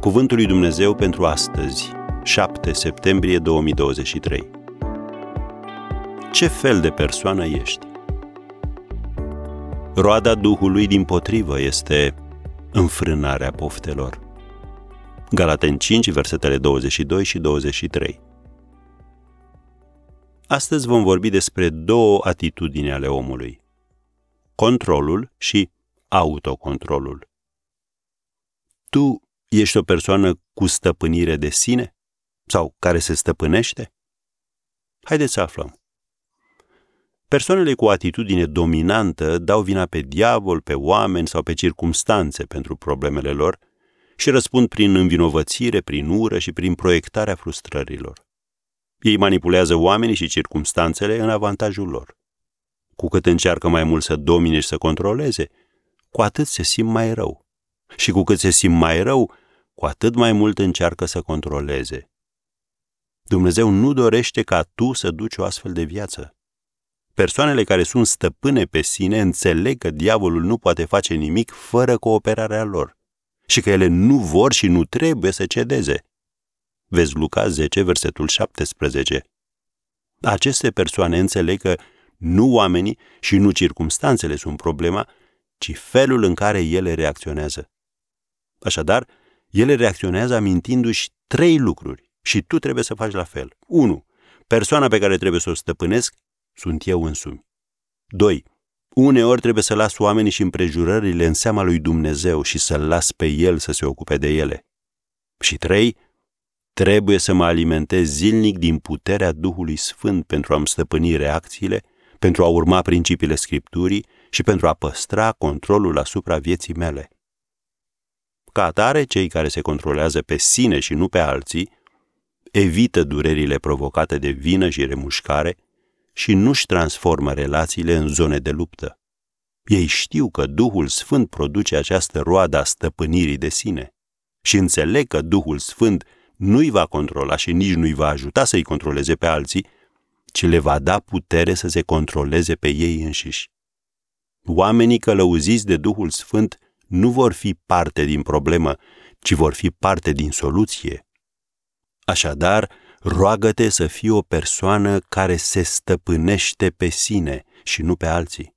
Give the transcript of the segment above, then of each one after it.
Cuvântul lui Dumnezeu pentru astăzi, 7 septembrie 2023. Ce fel de persoană ești? Roada Duhului din potrivă este înfrânarea poftelor. Galaten 5, versetele 22 și 23. Astăzi vom vorbi despre două atitudini ale omului. Controlul și autocontrolul. Tu ești o persoană cu stăpânire de sine? Sau care se stăpânește? Haideți să aflăm. Persoanele cu o atitudine dominantă dau vina pe diavol, pe oameni sau pe circumstanțe pentru problemele lor și răspund prin învinovățire, prin ură și prin proiectarea frustrărilor. Ei manipulează oamenii și circumstanțele în avantajul lor. Cu cât încearcă mai mult să domine și să controleze, cu atât se simt mai rău. Și cu cât se simt mai rău, cu atât mai mult încearcă să controleze. Dumnezeu nu dorește ca tu să duci o astfel de viață. Persoanele care sunt stăpâne pe sine înțeleg că diavolul nu poate face nimic fără cooperarea lor și că ele nu vor și nu trebuie să cedeze. Vezi Luca 10, versetul 17. Aceste persoane înțeleg că nu oamenii și nu circumstanțele sunt problema, ci felul în care ele reacționează. Așadar, ele reacționează amintindu-și trei lucruri și tu trebuie să faci la fel. 1. Persoana pe care trebuie să o stăpânesc sunt eu însumi. 2. Uneori trebuie să las oamenii și împrejurările în seama lui Dumnezeu și să-L las pe El să se ocupe de ele. Și 3. Trebuie să mă alimentez zilnic din puterea Duhului Sfânt pentru a-mi stăpâni reacțiile, pentru a urma principiile Scripturii și pentru a păstra controlul asupra vieții mele. Ca atare, cei care se controlează pe sine și nu pe alții, evită durerile provocate de vină și remușcare și nu-și transformă relațiile în zone de luptă. Ei știu că Duhul Sfânt produce această roadă a stăpânirii de sine și înțeleg că Duhul Sfânt nu-i va controla și nici nu-i va ajuta să-i controleze pe alții, ci le va da putere să se controleze pe ei înșiși. Oamenii călăuziți de Duhul Sfânt nu vor fi parte din problemă, ci vor fi parte din soluție. Așadar, roagă-te să fii o persoană care se stăpânește pe sine și nu pe alții.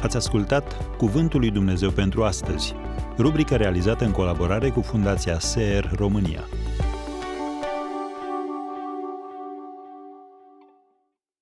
Ați ascultat Cuvântul lui Dumnezeu pentru astăzi, rubrica realizată în colaborare cu Fundația SER România.